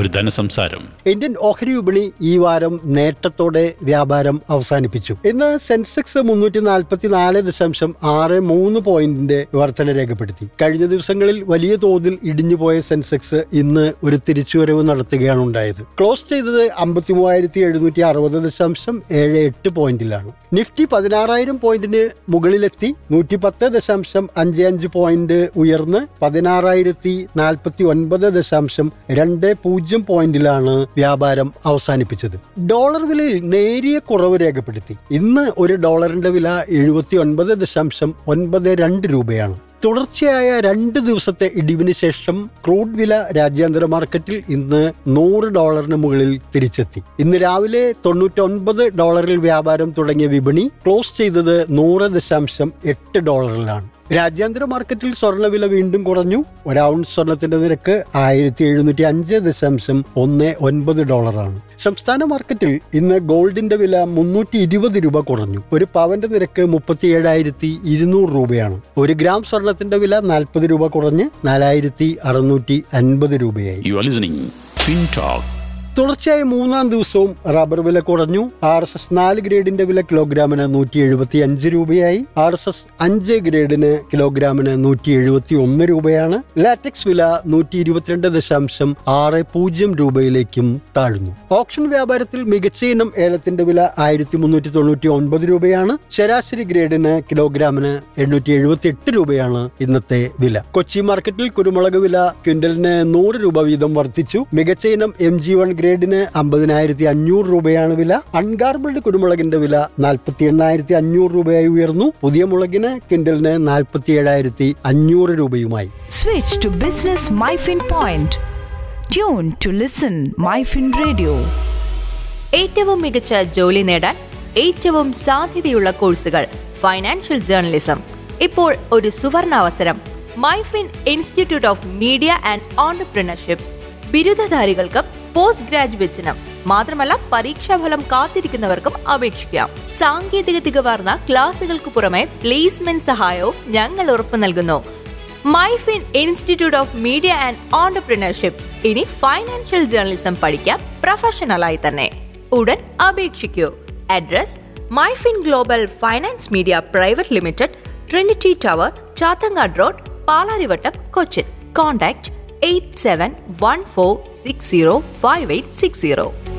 ഒരു ധനസംസാരം. ഇന്ത്യൻ ഓഹരി വിപണി ഈ വാരം നേട്ടത്തോടെ വ്യാപാരം അവസാനിപ്പിച്ചു. ഇന്ന് സെൻസെക്സ് മുന്നൂറ്റി നാൽപ്പത്തി നാല് ദശാംശം ആറ് മൂന്ന് പോയിന്റിന്റെ വർധന രേഖപ്പെടുത്തി. കഴിഞ്ഞ ദിവസങ്ങളിൽ വലിയ തോതിൽ ഇടിഞ്ഞുപോയ സെൻസെക്സ് ഇന്ന് ഒരു തിരിച്ചുവരവ് നടത്തുകയാണ് ഉണ്ടായത്. ക്ലോസ് ചെയ്തത് അമ്പത്തി മൂവായിരത്തി എഴുന്നൂറ്റി അറുപത് ദശാംശം ഏഴ് എട്ട് പോയിന്റിലാണ്. നിഫ്റ്റി പതിനാറായിരം പോയിന്റിന് മുകളിലെത്തി. നൂറ്റി പത്ത് ദശാംശം അഞ്ച് അഞ്ച് പോയിന്റ് ഉയർന്ന് പതിനാറായിരത്തി നാൽപ്പത്തി ഒൻപത് ദശാംശം രണ്ട് പൂജ്യം പോയിന്റിലാണ് വ്യാപാരം അവസാനിപ്പിച്ചത്. ഡോളർ വിലയിൽ നേരിയ കുറവ് രേഖപ്പെടുത്തി. ഇന്ന് ഒരു ഡോളറിന്റെ വില എഴുപത്തി ഒൻപത് ദശാംശം ഒൻപത് രണ്ട് രൂപയാണ്. തുടർച്ചയായ രണ്ട് ദിവസത്തെ ഇടിവിന് ശേഷം ക്രൂഡ് വില രാജ്യാന്തര മാർക്കറ്റിൽ ഇന്ന് നൂറ് ഡോളറിന് മുകളിൽ തിരിച്ചെത്തി. ഇന്ന് രാവിലെ തൊണ്ണൂറ്റൊൻപത് ഡോളറിൽ വ്യാപാരം തുടങ്ങിയ വിപണി ക്ലോസ് ചെയ്തത് നൂറ് ദശാംശം എട്ട് ഡോളറിലാണ്. രാജ്യാന്തര മാർക്കറ്റിൽ സ്വർണവില വീണ്ടും കുറഞ്ഞു. ഒരൗൺസ് സ്വർണത്തിന്റെ നിരക്ക് ആയിരത്തി എഴുന്നൂറ്റി അഞ്ച് ദശാംശം ഒന്ന് ഒൻപത് ഡോളറാണ്. സംസ്ഥാന മാർക്കറ്റിൽ ഇന്ന് ഗോൾഡിന്റെ വില മുന്നൂറ്റി ഇരുപത് രൂപ കുറഞ്ഞു. ഒരു പവന്റെ നിരക്ക് മുപ്പത്തി ഏഴായിരത്തി ഇരുന്നൂറ് രൂപയാണ്. ഒരു ഗ്രാം സ്വർണത്തിന്റെ വില നാൽപ്പത് രൂപ കുറഞ്ഞ് നാലായിരത്തി അറുന്നൂറ്റി അൻപത് രൂപയായി തുടർച്ചയായ മൂന്നാം ദിവസവും റബ്ബർ വില കുറഞ്ഞു. ആർ എസ് എസ് നാല് ഗ്രേഡിന്റെ വില കിലോഗ്രാമിന് നൂറ്റി എഴുപത്തി അഞ്ച് രൂപയായി. ആർ എസ് എസ് അഞ്ച് ഗ്രേഡിന് കിലോഗ്രാമിന് നൂറ്റി എഴുപത്തി ഒന്ന് രൂപയാണ്. ലാറ്റക്സ് വില നൂറ്റി ഇരുപത്തിരണ്ട് ദശാംശം ആറ് പൂജ്യം രൂപയിലേക്കും താഴ്ന്നു. ഓപ്ഷൻ വ്യാപാരത്തിൽ മികച്ച ഇനം ഏലത്തിന്റെ വില ആയിരത്തി മുന്നൂറ്റി തൊണ്ണൂറ്റി ഒൻപത് രൂപയാണ്. ശരാശരി ഗ്രേഡിന് കിലോഗ്രാമിന് എണ്ണൂറ്റി എഴുപത്തി എട്ട് രൂപയാണ് ഇന്നത്തെ വില. കൊച്ചി മാർക്കറ്റിൽ കുരുമുളക് വില ക്വിന്റലിന് നൂറ് രൂപ വീതം വർദ്ധിച്ചു. മികച്ച ഇനം എം ജി വൺ ഗ്രേഡിന് അമ്പതിനായിരത്തി അഞ്ഞൂറ് രൂപയാണ് വില. അൺഗാർബിൾഡ് കുരുമുളകിന്റെ വില നാൽപ്പത്തി എണ്ണായിരത്തി അഞ്ഞൂറ് രൂപയായി ഉയർന്നു. പുതിയ മുളകിന് കിൻഡലിന് നാൽപ്പത്തി ഏഴായിരത്തി അഞ്ഞൂറ് രൂപയുമായി. Switch to business MyFin point tune to listen MyFin radio ഏറ്റവും മികച്ച ജോലി നേടാൻ ഏറ്റവും സാധ്യതയുള്ള കോഴ്സുകൾ ഫൈനാൻഷ്യൽ ജേർണലിസം ഇപ്പോൾ ഒരു സുവർണ അവസരം MyFin institute of media and entrepreneurship ബിരുദധാരികൾക്കും post ഗ്രാജുവേറ്റ്സിനും മാത്രമല്ല പരീക്ഷാഫലം കാത്തിരിക്കുന്നവർക്കും അപേക്ഷിക്കാം. സാങ്കേതിക തികവാർന്ന ക്ലാസുകൾക്ക് പുറമെ പ്ലേസ്മെന്റ് സഹായവും ഞങ്ങൾ ഉറപ്പു നൽകുന്നു. MyFin institute of media and entrepreneurship. ഇനി ഫൈനാൻഷ്യൽ ജേർണലിസം പഠിക്കാം പ്രൊഫഷണലായി തന്നെ. ഉടൻ അപേക്ഷിക്കൂ. Address MyFin global finance media private limited Trinity tower Chathangad road Palarivattam Cochin. Contact 8714605860.